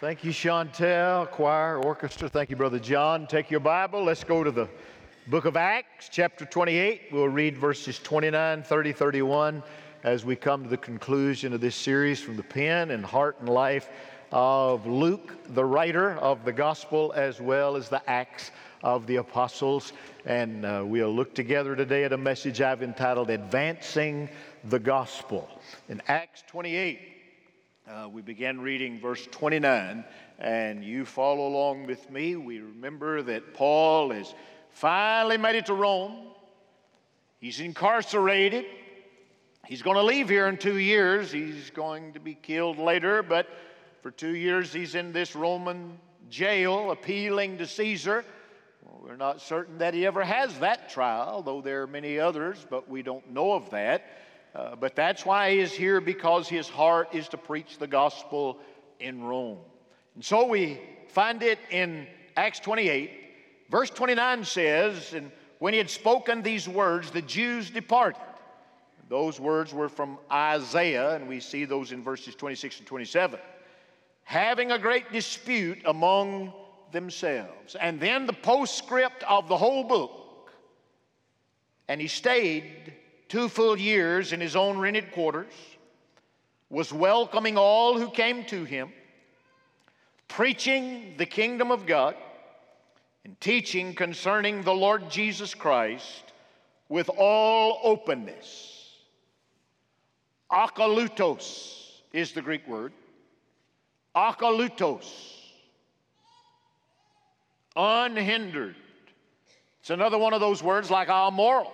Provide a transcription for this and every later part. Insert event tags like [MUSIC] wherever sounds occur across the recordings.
Thank you, Chantel, choir, orchestra. Thank you, Brother John. Take your Bible. Let's go to the book of Acts, chapter 28. We'll read verses 29, 30, 31 as we come to the conclusion of this series from the pen and heart and life of Luke, the writer of the gospel, as well as the Acts of the apostles. And uh, we'll look together today at a message I've entitled Advancing the Gospel. In Acts 28, uh, we began reading verse 29, and you follow along with me. We remember that Paul has finally made it to Rome. He's incarcerated. He's going to leave here in two years. He's going to be killed later, but for two years he's in this Roman jail appealing to Caesar. Well, we're not certain that he ever has that trial, though there are many others, but we don't know of that. Uh, but that's why he is here because his heart is to preach the gospel in Rome. And so we find it in Acts 28. Verse 29 says, And when he had spoken these words, the Jews departed. Those words were from Isaiah, and we see those in verses 26 and 27. Having a great dispute among themselves. And then the postscript of the whole book. And he stayed two full years in his own rented quarters, was welcoming all who came to him, preaching the kingdom of God, and teaching concerning the Lord Jesus Christ with all openness. Akalutos is the Greek word. Akalutos. Unhindered. It's another one of those words like amoral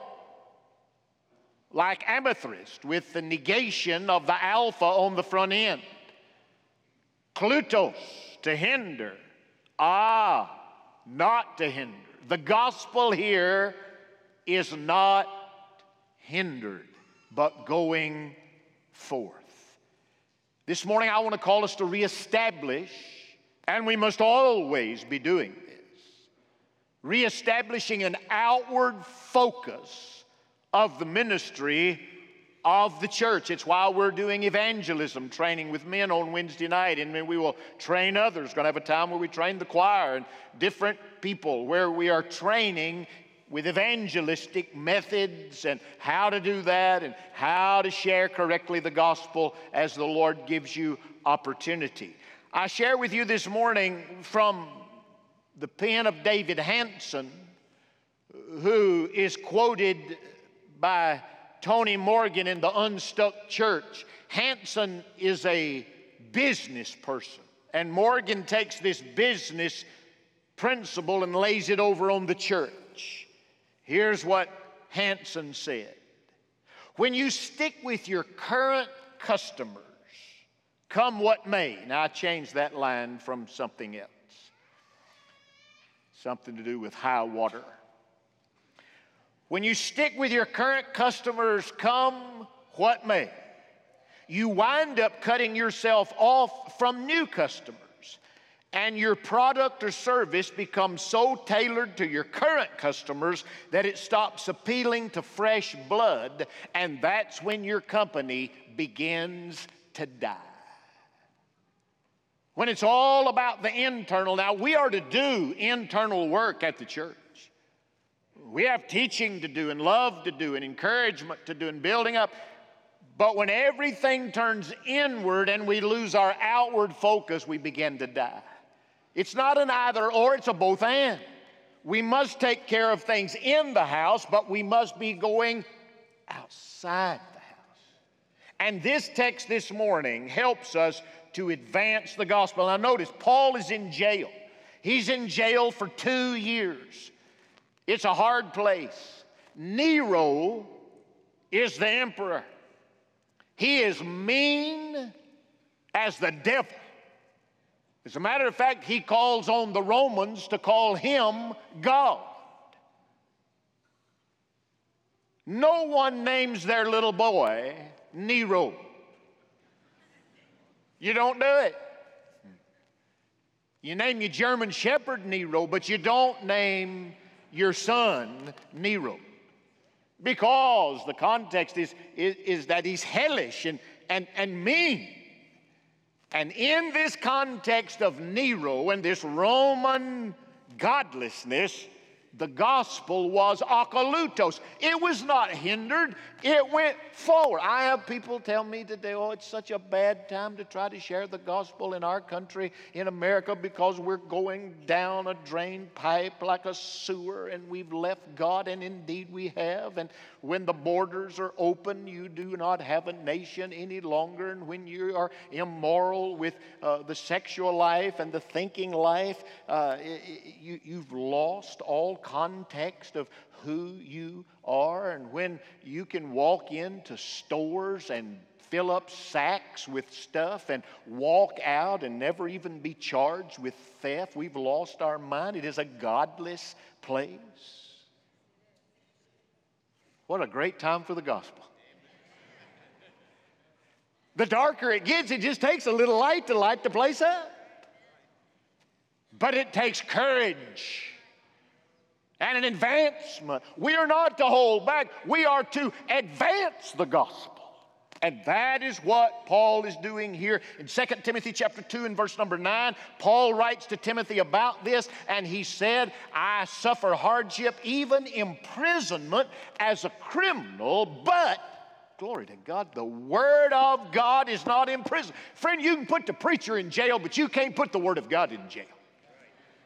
like amethyst with the negation of the alpha on the front end. Klutos, to hinder. Ah, not to hinder. The gospel here is not hindered, but going forth. This morning, I want to call us to reestablish, and we must always be doing this, reestablishing an outward focus of the ministry of the church. It's why we're doing evangelism training with men on Wednesday night, and we will train others. We're Going to have a time where we train the choir and different people, where we are training with evangelistic methods and how to do that and how to share correctly the gospel as the Lord gives you opportunity. I share with you this morning from the pen of David Hanson, who is quoted by Tony Morgan in the Unstuck Church. Hanson is a business person, and Morgan takes this business principle and lays it over on the church. Here's what Hanson said When you stick with your current customers, come what may. Now, I changed that line from something else, something to do with high water. When you stick with your current customers, come what may, you wind up cutting yourself off from new customers. And your product or service becomes so tailored to your current customers that it stops appealing to fresh blood, and that's when your company begins to die. When it's all about the internal, now we are to do internal work at the church. We have teaching to do and love to do and encouragement to do and building up. But when everything turns inward and we lose our outward focus, we begin to die. It's not an either or, it's a both and. We must take care of things in the house, but we must be going outside the house. And this text this morning helps us to advance the gospel. Now, notice, Paul is in jail. He's in jail for two years. It's a hard place. Nero is the emperor. He is mean as the devil. As a matter of fact, he calls on the Romans to call him God. No one names their little boy Nero. You don't do it. You name your German Shepherd Nero, but you don't name your son Nero. Because the context is, is, is that he's hellish and, and, and mean. And in this context of Nero and this Roman godlessness, the gospel was akalutos. It was not hindered, it went forward. I have people tell me today, oh, it's such a bad time to try to share the gospel in our country, in America, because we're going down a drain pipe like a sewer and we've left God, and indeed we have. And when the borders are open, you do not have a nation any longer. And when you are immoral with uh, the sexual life and the thinking life, uh, you, you've lost all context of who you are. And when you can walk into stores and fill up sacks with stuff and walk out and never even be charged with theft, we've lost our mind. It is a godless place. What a great time for the gospel. The darker it gets, it just takes a little light to light the place up. But it takes courage and an advancement. We are not to hold back, we are to advance the gospel. And that is what Paul is doing here in 2 Timothy chapter 2 and verse number 9. Paul writes to Timothy about this, and he said, I suffer hardship, even imprisonment as a criminal, but Glory to God. The Word of God is not in prison. Friend, you can put the preacher in jail, but you can't put the Word of God in jail.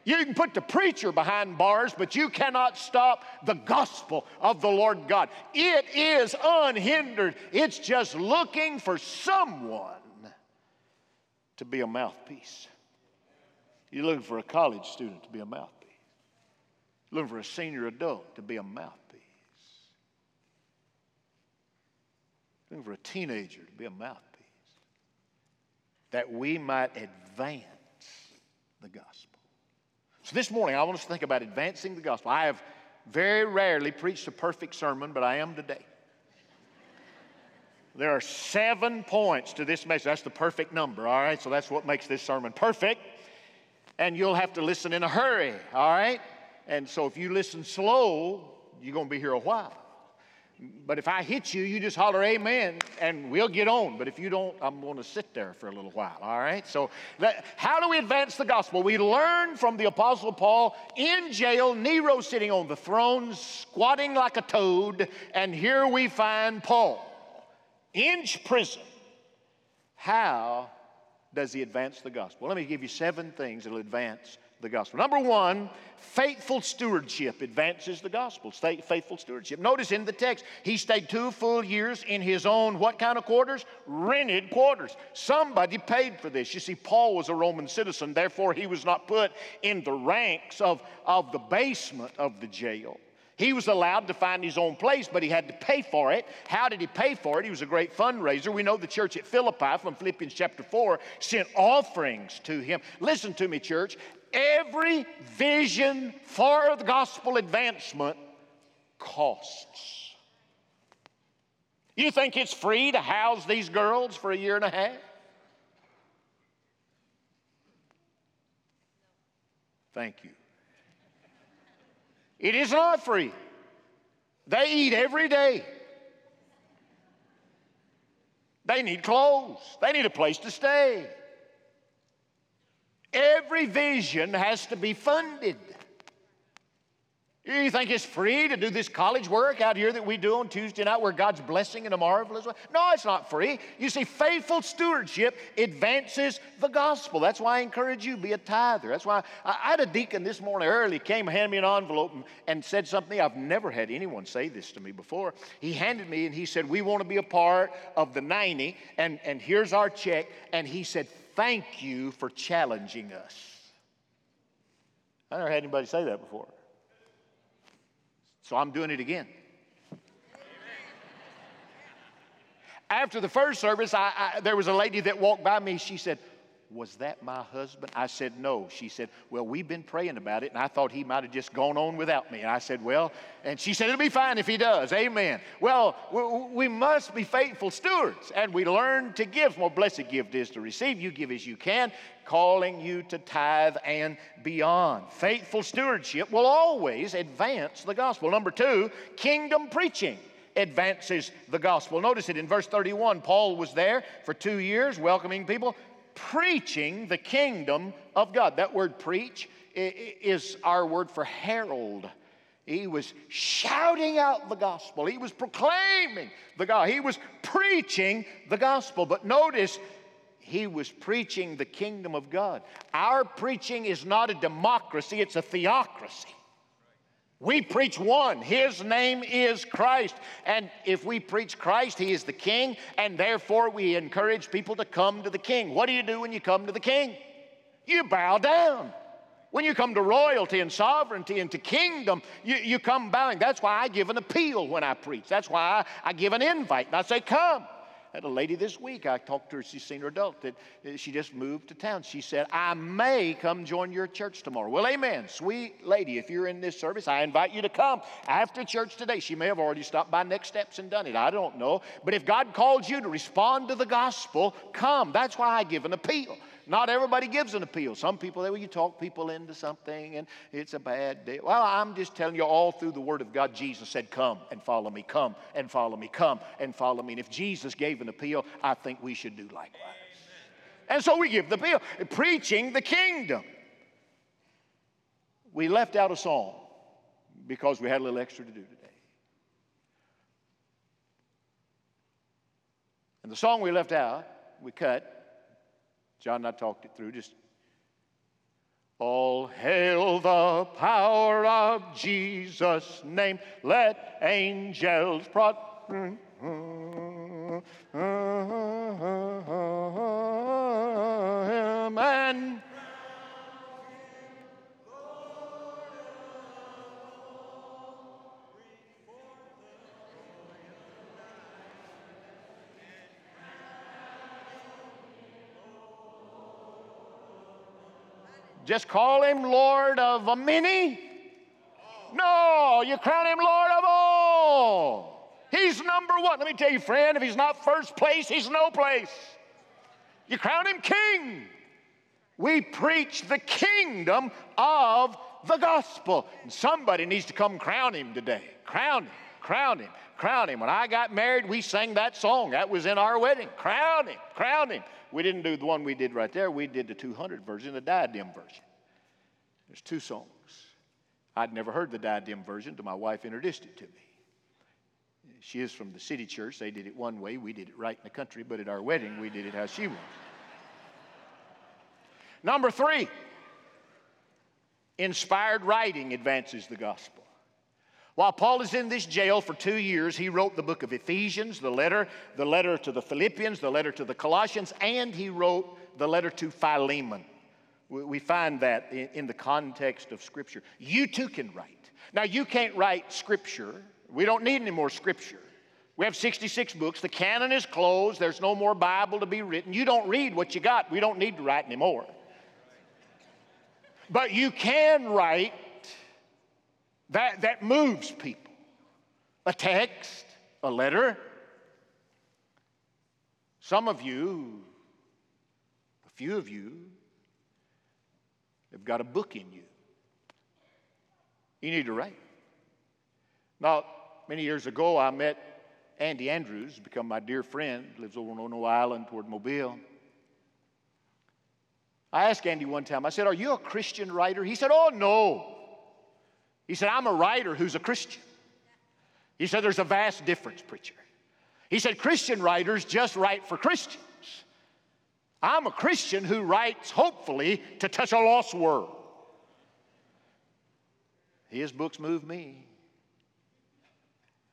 You can put the preacher behind bars, but you cannot stop the gospel of the Lord God. It is unhindered, it's just looking for someone to be a mouthpiece. You're looking for a college student to be a mouthpiece, You're looking for a senior adult to be a mouthpiece, You're looking for a teenager to be a mouthpiece, that we might advance the gospel. So this morning, I want us to think about advancing the gospel. I have very rarely preached a perfect sermon, but I am today. There are seven points to this message. That's the perfect number, all right? So that's what makes this sermon perfect. And you'll have to listen in a hurry, all right? And so if you listen slow, you're going to be here a while. But if I hit you, you just holler amen and we'll get on. But if you don't, I'm going to sit there for a little while, all right? So, that, how do we advance the gospel? We learn from the Apostle Paul in jail, Nero sitting on the throne, squatting like a toad, and here we find Paul in prison. How does he advance the gospel? Let me give you seven things that will advance the gospel. Number one, faithful stewardship advances the gospel. Stay faithful stewardship. Notice in the text, he stayed two full years in his own what kind of quarters? Rented quarters. Somebody paid for this. You see, Paul was a Roman citizen, therefore, he was not put in the ranks of, of the basement of the jail. He was allowed to find his own place, but he had to pay for it. How did he pay for it? He was a great fundraiser. We know the church at Philippi from Philippians chapter 4 sent offerings to him. Listen to me, church. Every vision for the gospel advancement costs. You think it's free to house these girls for a year and a half? Thank you. It is not free. They eat every day. They need clothes. They need a place to stay. Every vision has to be funded. You think it's free to do this college work out here that we do on Tuesday night where God's blessing in a marvelous way? No, it's not free. You see, faithful stewardship advances the gospel. That's why I encourage you, be a tither. That's why I, I had a deacon this morning early, came, handed me an envelope and, and said something. I've never had anyone say this to me before. He handed me and he said, We want to be a part of the 90, and, and here's our check. And he said, Thank you for challenging us. I never had anybody say that before. So I'm doing it again. After the first service, I, I, there was a lady that walked by me. She said, was that my husband? I said, No. She said, Well, we've been praying about it, and I thought he might have just gone on without me. And I said, Well, and she said, It'll be fine if he does. Amen. Well, we must be faithful stewards, and we learn to give. More blessed gift is to receive. You give as you can, calling you to tithe and beyond. Faithful stewardship will always advance the gospel. Number two, kingdom preaching advances the gospel. Notice it in verse 31. Paul was there for two years welcoming people preaching the kingdom of God. That word preach is our word for herald. He was shouting out the gospel. He was proclaiming the gospel. He was preaching the gospel. But notice, he was preaching the kingdom of God. Our preaching is not a democracy, it's a theocracy. We preach one. His name is Christ. And if we preach Christ, He is the King, and therefore we encourage people to come to the King. What do you do when you come to the King? You bow down. When you come to royalty and sovereignty and to kingdom, you, you come bowing. That's why I give an appeal when I preach. That's why I, I give an invite and I say, Come had a lady this week. I talked to her. She's a senior adult that uh, she just moved to town. She said, I may come join your church tomorrow. Well, amen. Sweet lady, if you're in this service, I invite you to come after church today. She may have already stopped by Next Steps and done it. I don't know. But if God calls you to respond to the gospel, come. That's why I give an appeal. Not everybody gives an appeal. Some people, they, well, you talk people into something and it's a bad day. Well, I'm just telling you, all through the Word of God, Jesus said, Come and follow me, come and follow me, come and follow me. And if Jesus gave an appeal, I think we should do likewise. And so we give the appeal, preaching the kingdom. We left out a song because we had a little extra to do today. And the song we left out, we cut John and I talked it through. Just all hail the power of Jesus' name. Let angels prod. and Just call him Lord of a many? No, you crown him Lord of all. He's number one. Let me tell you, friend, if he's not first place, he's no place. You crown him king. We preach the kingdom of the gospel. And somebody needs to come crown him today. Crown him, crown him, crown him. When I got married, we sang that song. That was in our wedding. Crown him, crown him. We didn't do the one we did right there. We did the 200 version, the diadem version. There's two songs. I'd never heard the diadem version until my wife introduced it to me. She is from the city church. They did it one way. We did it right in the country, but at our wedding, we did it how she was. Number three, inspired writing advances the gospel. While Paul is in this jail for two years, he wrote the book of Ephesians, the letter, the letter to the Philippians, the letter to the Colossians, and he wrote the letter to Philemon. We find that in the context of Scripture. You too can write. Now, you can't write Scripture. We don't need any more Scripture. We have 66 books. The canon is closed. There's no more Bible to be written. You don't read what you got. We don't need to write anymore. But you can write that, that moves people. A text, a letter. Some of you, a few of you, have got a book in you. You need to write. Now, many years ago, I met Andy Andrews, become my dear friend, lives over on Ono Island toward Mobile. I asked Andy one time, I said, Are you a Christian writer? He said, Oh, no. He said, I'm a writer who's a Christian. He said, There's a vast difference, preacher. He said, Christian writers just write for Christians. I'm a Christian who writes, hopefully, to touch a lost world. His books move me.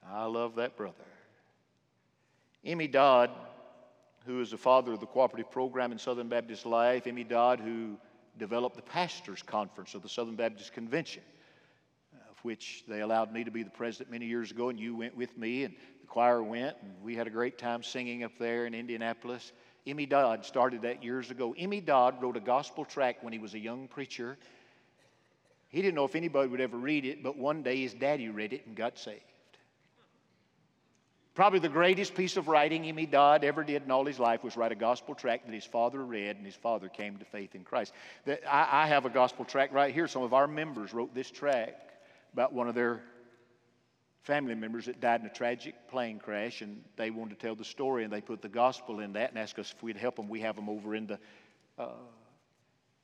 I love that brother. M.E. Dodd, who is the father of the cooperative program in Southern Baptist Life, M.E. Dodd, who developed the pastors' conference of the Southern Baptist Convention which they allowed me to be the president many years ago, and you went with me, and the choir went, and we had a great time singing up there in Indianapolis. M.E. Dodd started that years ago. M.E. Dodd wrote a gospel tract when he was a young preacher. He didn't know if anybody would ever read it, but one day his daddy read it and got saved. Probably the greatest piece of writing Emmy Dodd ever did in all his life was write a gospel tract that his father read, and his father came to faith in Christ. I, have a gospel tract right here. Some of our members wrote this tract about one of their family members that died in a tragic plane crash, and they wanted to tell the story, and they put the gospel in that and asked us if we'd help them. We have them over in the uh,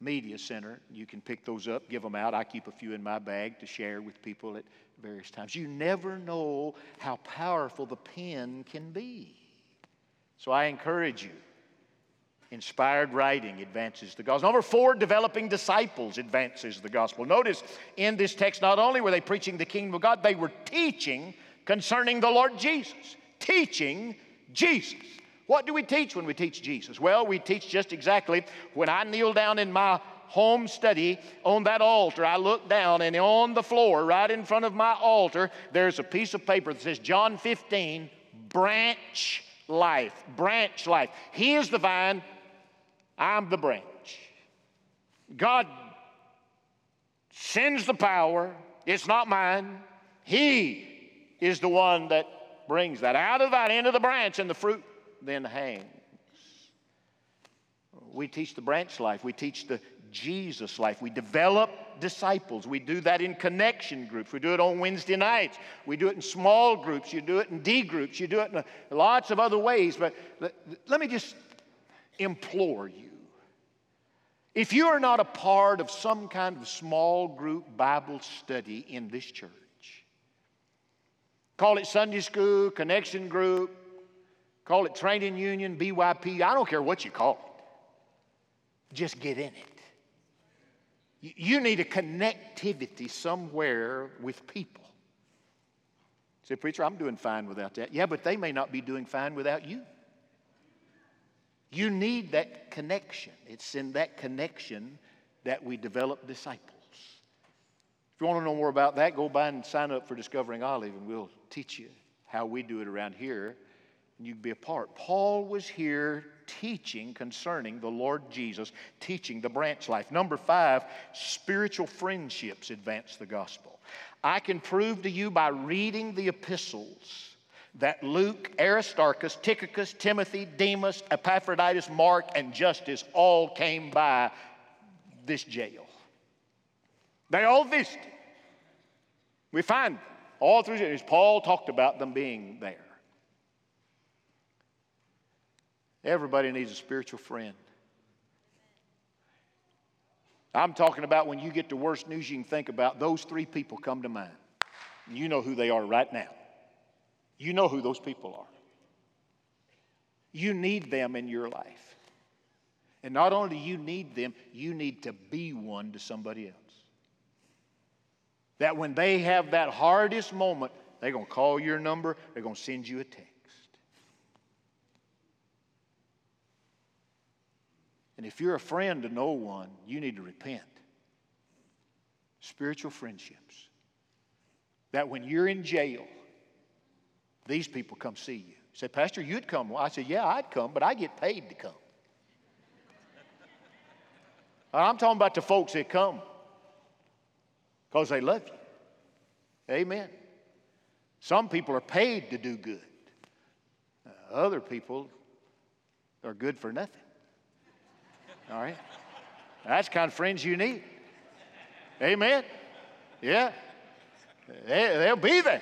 Media Center. You can pick those up, give them out. I keep a few in my bag to share with people at various times. You never know how powerful the pen can be. So I encourage you. Inspired writing advances the gospel. Number four, developing disciples advances the gospel. Notice in this text, not only were they preaching the kingdom of God, they were teaching concerning the Lord Jesus. Teaching Jesus. What do we teach when we teach Jesus? Well, we teach just exactly when I kneel down in my home study on that altar, I look down and on the floor, right in front of my altar, there's a piece of paper that says John 15, branch life. Branch life. He is the vine, I'm the branch. God sends the power, it's not mine. He is the one that brings that out of that end of the branch, and the fruit then hangs. We teach the branch life, we teach the Jesus life. We develop disciples. We do that in connection groups. We do it on Wednesday nights. We do it in small groups. You do it in D groups. You do it in lots of other ways. But let, me just implore you. If you are not a part of some kind of small group Bible study in this church, call it Sunday school, connection group, Call it training union, BYP, I don't care what you call it. Just get in it. You need a connectivity somewhere with people. Say, preacher, I'm doing fine without that. Yeah, but they may not be doing fine without you. You need that connection. It's in that connection that we develop disciples. If you want to know more about that, go by and sign up for Discovering Olive, and we'll teach you how we do it around here and you can be a part. Paul was here teaching concerning the Lord Jesus, teaching the branch life. Number five, spiritual friendships advance the gospel. I can prove to you by reading the epistles that Luke, Aristarchus, Tychicus, Timothy, Demas, Epaphroditus, Mark, and Justus all came by this jail. They all visited. We find all through it is Paul talked about them being there. Everybody needs a spiritual friend. I'm talking about when you get the worst news you can think about, those three people come to mind. You know who they are right now. You know who those people are. You need them in your life. And not only do you need them, you need to be one to somebody else. That when they have that hardest moment, they're going to call your number, they're going to send you a text. And if you're a friend to no one, you need to repent. Spiritual friendships. That when you're in jail, these people come see you. you say, Pastor, you'd come. Well, I said, Yeah, I'd come, but I get paid to come. [LAUGHS] I'm talking about the folks that come because they love you. Amen. Some people are paid to do good, uh, other people are good for nothing. All right? That's kind of friends you need. Amen? Yeah. They, they'll be there.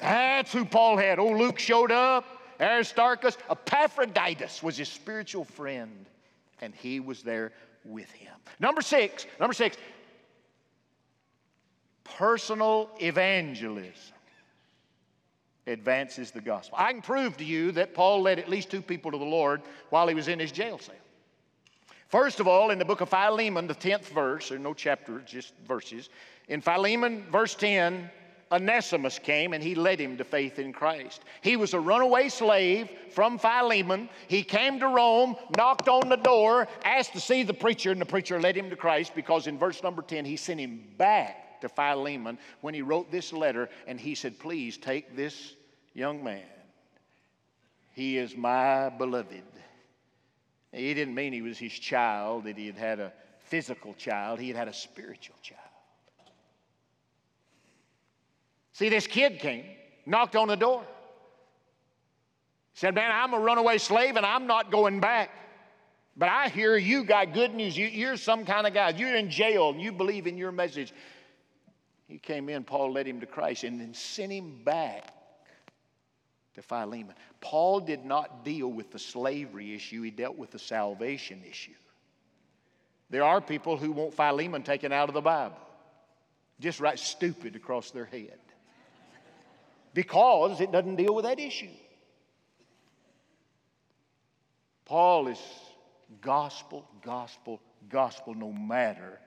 That's who Paul had. Oh, Luke showed up. Aristarchus, Epaphroditus was his spiritual friend, and he was there with him. Number six, number six, personal evangelism advances the gospel. I can prove to you that Paul led at least two people to the Lord while he was in his jail cell. First of all, in the book of Philemon, the 10th verse, there's no chapter, just verses. In Philemon, verse 10, Onesimus came and he led him to faith in Christ. He was a runaway slave from Philemon. He came to Rome, knocked on the door, asked to see the preacher, and the preacher led him to Christ because in verse number 10, he sent him back to Philemon when he wrote this letter and he said, Please take this young man. He is my beloved. He didn't mean he was his child, that he had had a physical child, he had had a spiritual child. See, this kid came, knocked on the door, said, Man, I'm a runaway slave and I'm not going back. But I hear you got good news. You, are some kind of guy. You're in jail and you believe in your message. He came in, Paul led him to Christ and then sent him back to Philemon. Paul did not deal with the slavery issue, he dealt with the salvation issue. There are people who want Philemon taken out of the Bible, just write stupid across their head because it doesn't deal with that issue. Paul is gospel, gospel, gospel, no matter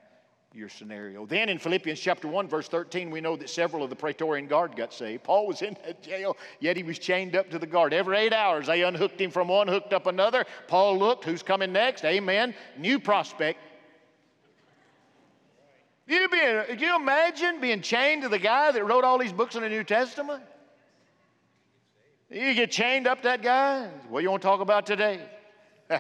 your scenario. Then in Philippians chapter 1, verse 13, we know that several of the Praetorian Guard got saved. Paul was in that jail, yet he was chained up to the guard. Every eight hours, they unhooked him from one, hooked up another. Paul looked, who's coming next? Amen. New prospect. You, being, you imagine being chained to the guy that wrote all these books in the New Testament? You get chained up that guy? What you want to talk about today? [LAUGHS]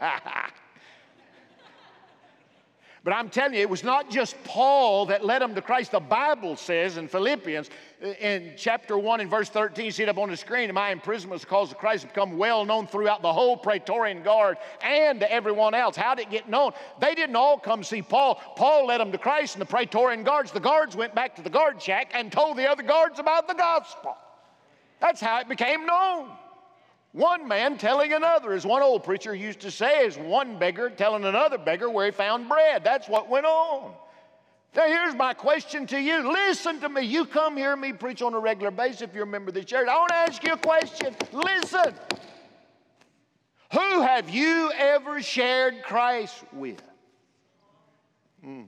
But I'm telling you, it was not just Paul that led them to Christ. The Bible says in Philippians, uh, in chapter 1 and verse 13, you see it up on the screen, my imprisonment was cause of Christ to become well known throughout the whole Praetorian Guard and to everyone else. How did it get known? They didn't all come see Paul. Paul led them to Christ and the Praetorian Guards. The guards went back to the guard shack and told the other guards about the gospel. That's how it became known. One man telling another, as one old preacher used to say, is one beggar telling another beggar where he found bread. That's what went on. Now, here's my question to you. Listen to me. You come hear me preach on a regular basis if you're a member of the church. I want to ask you a question. Listen. Who have you ever shared Christ with? Hmm.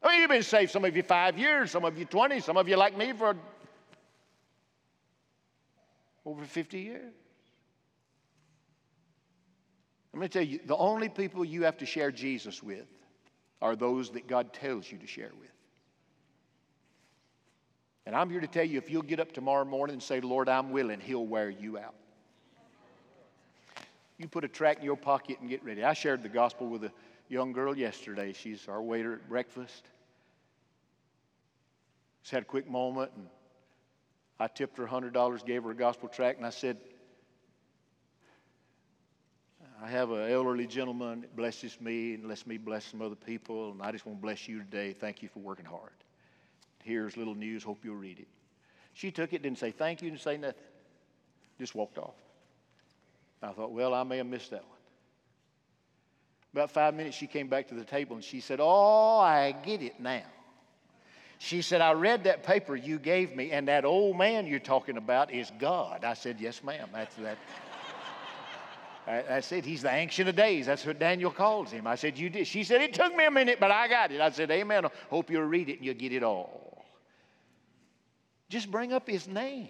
I mean, you've been saved, some of you five years, some of you 20, some of you like me for over 50 years. I'm going to tell you the only people you have to share Jesus with are those that God tells you to share with. And I'm here to tell you if you'll get up tomorrow morning and say, Lord, I'm willing, He'll wear you out. You put a track in your pocket and get ready. I shared the gospel with a young girl yesterday. She's our waiter at breakfast. Just had a quick moment and I tipped her $100, gave her a gospel tract, and I said, I have an elderly gentleman that blesses me and lets me bless some other people, and I just want to bless you today. Thank you for working hard. Here's little news. Hope you'll read it. She took it, didn't say thank you, didn't say nothing. Just walked off. I thought, well, I may have missed that one. About five minutes, she came back to the table and she said, Oh, I get it now. She said, I read that paper you gave me, and that old man you're talking about is God. I said, Yes, ma'am. That's that. I said, He's the Ancient of Days. That's what Daniel calls him. I said, You did. She said, It took me a minute, but I got it. I said, Amen. I Hope you'll read it and you'll get it all. Just bring up his name.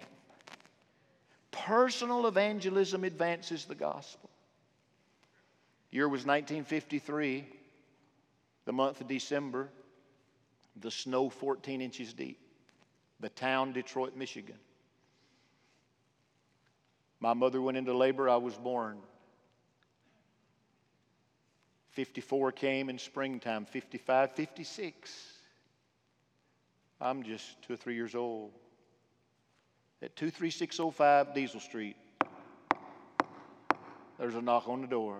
Personal evangelism advances the gospel. Year was 1953, the month of December the snow 14 inches deep, the town Detroit, Michigan. My mother went into labor, I was born. 54 came in springtime, 55, 56. I'm just two or three years old. At 23605 Diesel Street, there's a knock on the door.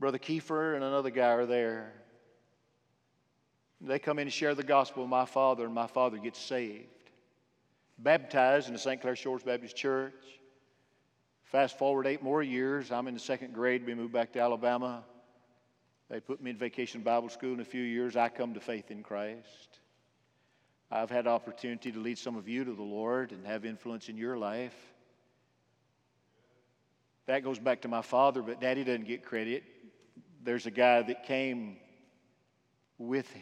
Brother Kiefer and another guy are there. They come in and share the gospel with my father, and my father gets saved. Baptized in the St. Clair Shores Baptist Church. Fast forward eight more years, I'm in the second grade. We moved back to Alabama. They put me in vacation Bible school in a few years. I come to faith in Christ. I've had opportunity to lead some of you to the Lord and have influence in your life. That goes back to my father, but daddy doesn't get credit there's a guy that came with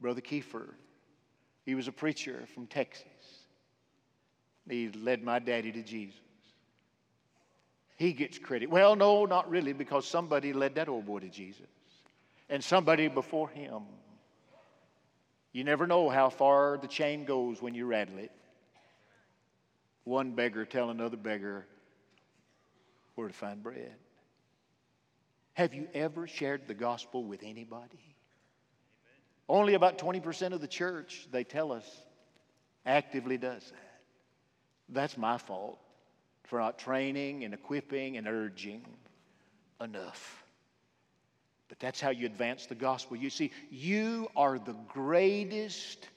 Brother Kiefer. He was a preacher from Texas. He led my daddy to Jesus. He gets credit. Well, no, not really, because somebody led that old boy to Jesus. And somebody before him. You never know how far the chain goes when you rattle it. One beggar tell another beggar where to find bread. Have you ever shared the gospel with anybody? Only about 20% of the church, they tell us, actively does that. That's my fault for not training and equipping and urging enough. But that's how you advance the gospel. You see, you are the greatest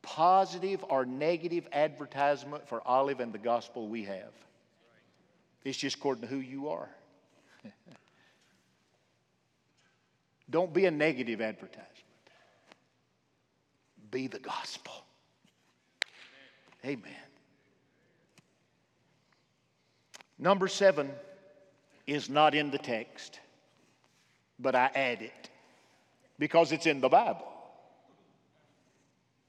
positive or negative advertisement for Olive and the gospel we have. It's just according to who you are. [LAUGHS] Don't be a negative advertisement. Be the gospel. Amen. Number seven is not in the text, but I add it because it's in the Bible.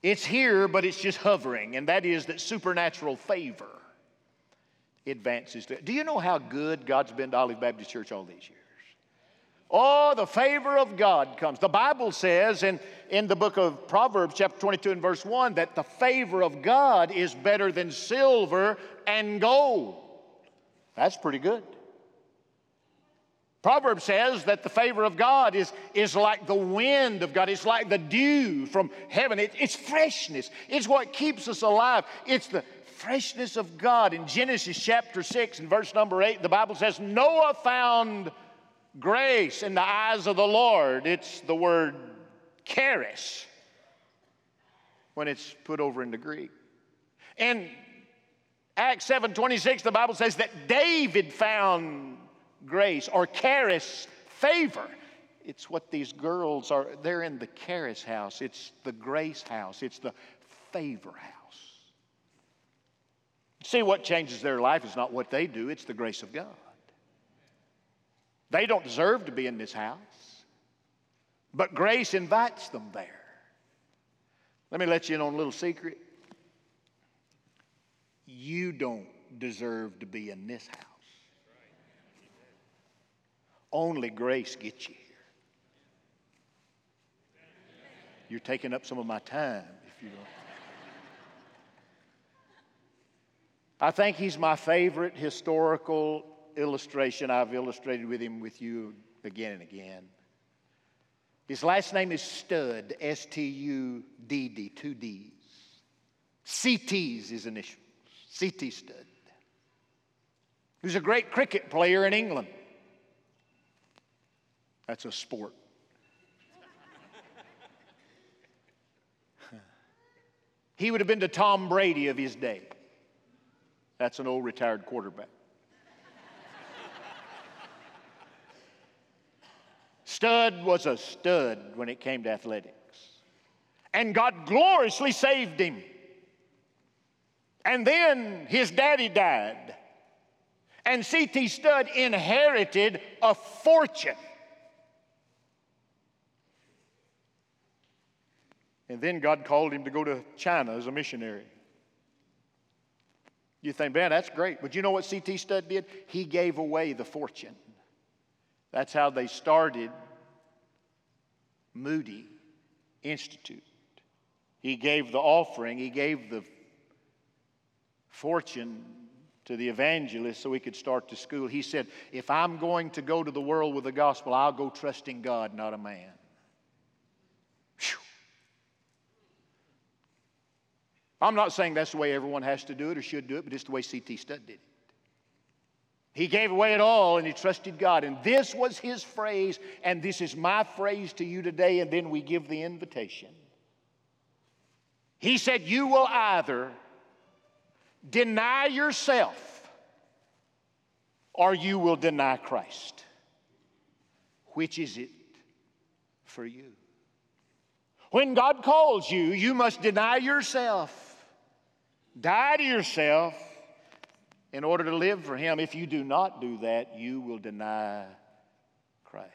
It's here, but it's just hovering, and that is that supernatural favor advances. To, do you know how good God's been to Olive Baptist Church all these years? Oh, the favor of God comes. The Bible says in, in the book of Proverbs, chapter 22 and verse 1, that the favor of God is better than silver and gold. That's pretty good. Proverbs says that the favor of God is, is like the wind of God. It's like the dew from heaven. It, it's freshness. It's what keeps us alive. It's the freshness of God. In Genesis chapter 6 and verse number 8, the Bible says, Noah found grace in the eyes of the Lord. It's the word charis when it's put over into Greek. In Acts 7 26, the Bible says that David found grace or charis favor. It's what these girls are, they're in the charis house, it's the grace house, it's the favor house. See, what changes their life is not what they do, it's the grace of God. They don't deserve to be in this house, but grace invites them there. Let me let you in on a little secret. You don't deserve to be in this house. Only grace gets you here. You're taking up some of my time if you don't. I think he's my favorite historical illustration I've illustrated with him with you again and again. His last name is Studd, S T U D D, two D's. CT's his initials, CT Studd. He was a great cricket player in England. That's a sport. [LAUGHS] he would have been the Tom Brady of his day. That's an old retired quarterback. Studd was a stud when it came to athletics. And God gloriously saved him. And then his daddy died. And C.T. Studd inherited a fortune. And then God called him to go to China as a missionary. You think, man, that's great. But you know what C.T. Studd did? He gave away the fortune. That's how they started Moody Institute. He gave the offering, he gave the fortune to the evangelist so he could start the school. He said, If I'm going to go to the world with the gospel, I'll go trusting God, not a man. I'm not saying that's the way everyone has to do it or should do it, but it's the way C.T. Studd did it. He gave away it all and he trusted God. And this was his phrase, and this is my phrase to you today, and then we give the invitation. He said, You will either deny yourself or you will deny Christ. Which is it for you? When God calls you, you must deny yourself Die to yourself in order to live for Him. If you do not do that, you will deny Christ.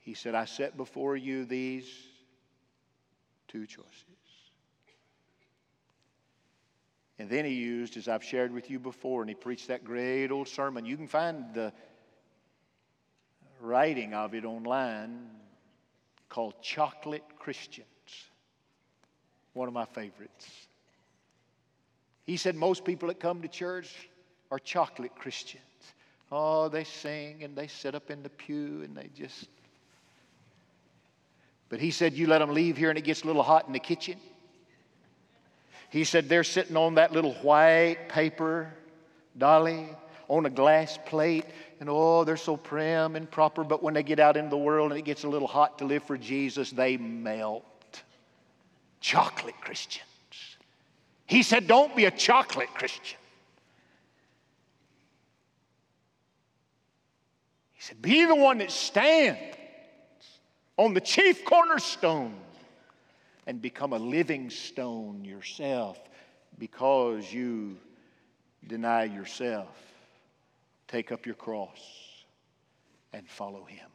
He said, I set before you these two choices. And then he used, as I've shared with you before, and he preached that great old sermon. You can find the writing of it online called Chocolate Christians. One of my favorites. He said most people that come to church are chocolate Christians. Oh, they sing and they sit up in the pew and they just. But he said, You let them leave here and it gets a little hot in the kitchen. He said, They're sitting on that little white paper dolly on a glass plate, and oh, they're so prim and proper, but when they get out in the world and it gets a little hot to live for Jesus, they melt. chocolate Christians. He said, Don't be a chocolate Christian. He said, Be the one that stands on the chief cornerstone and become a living stone yourself because you deny yourself, take up your cross, and follow him.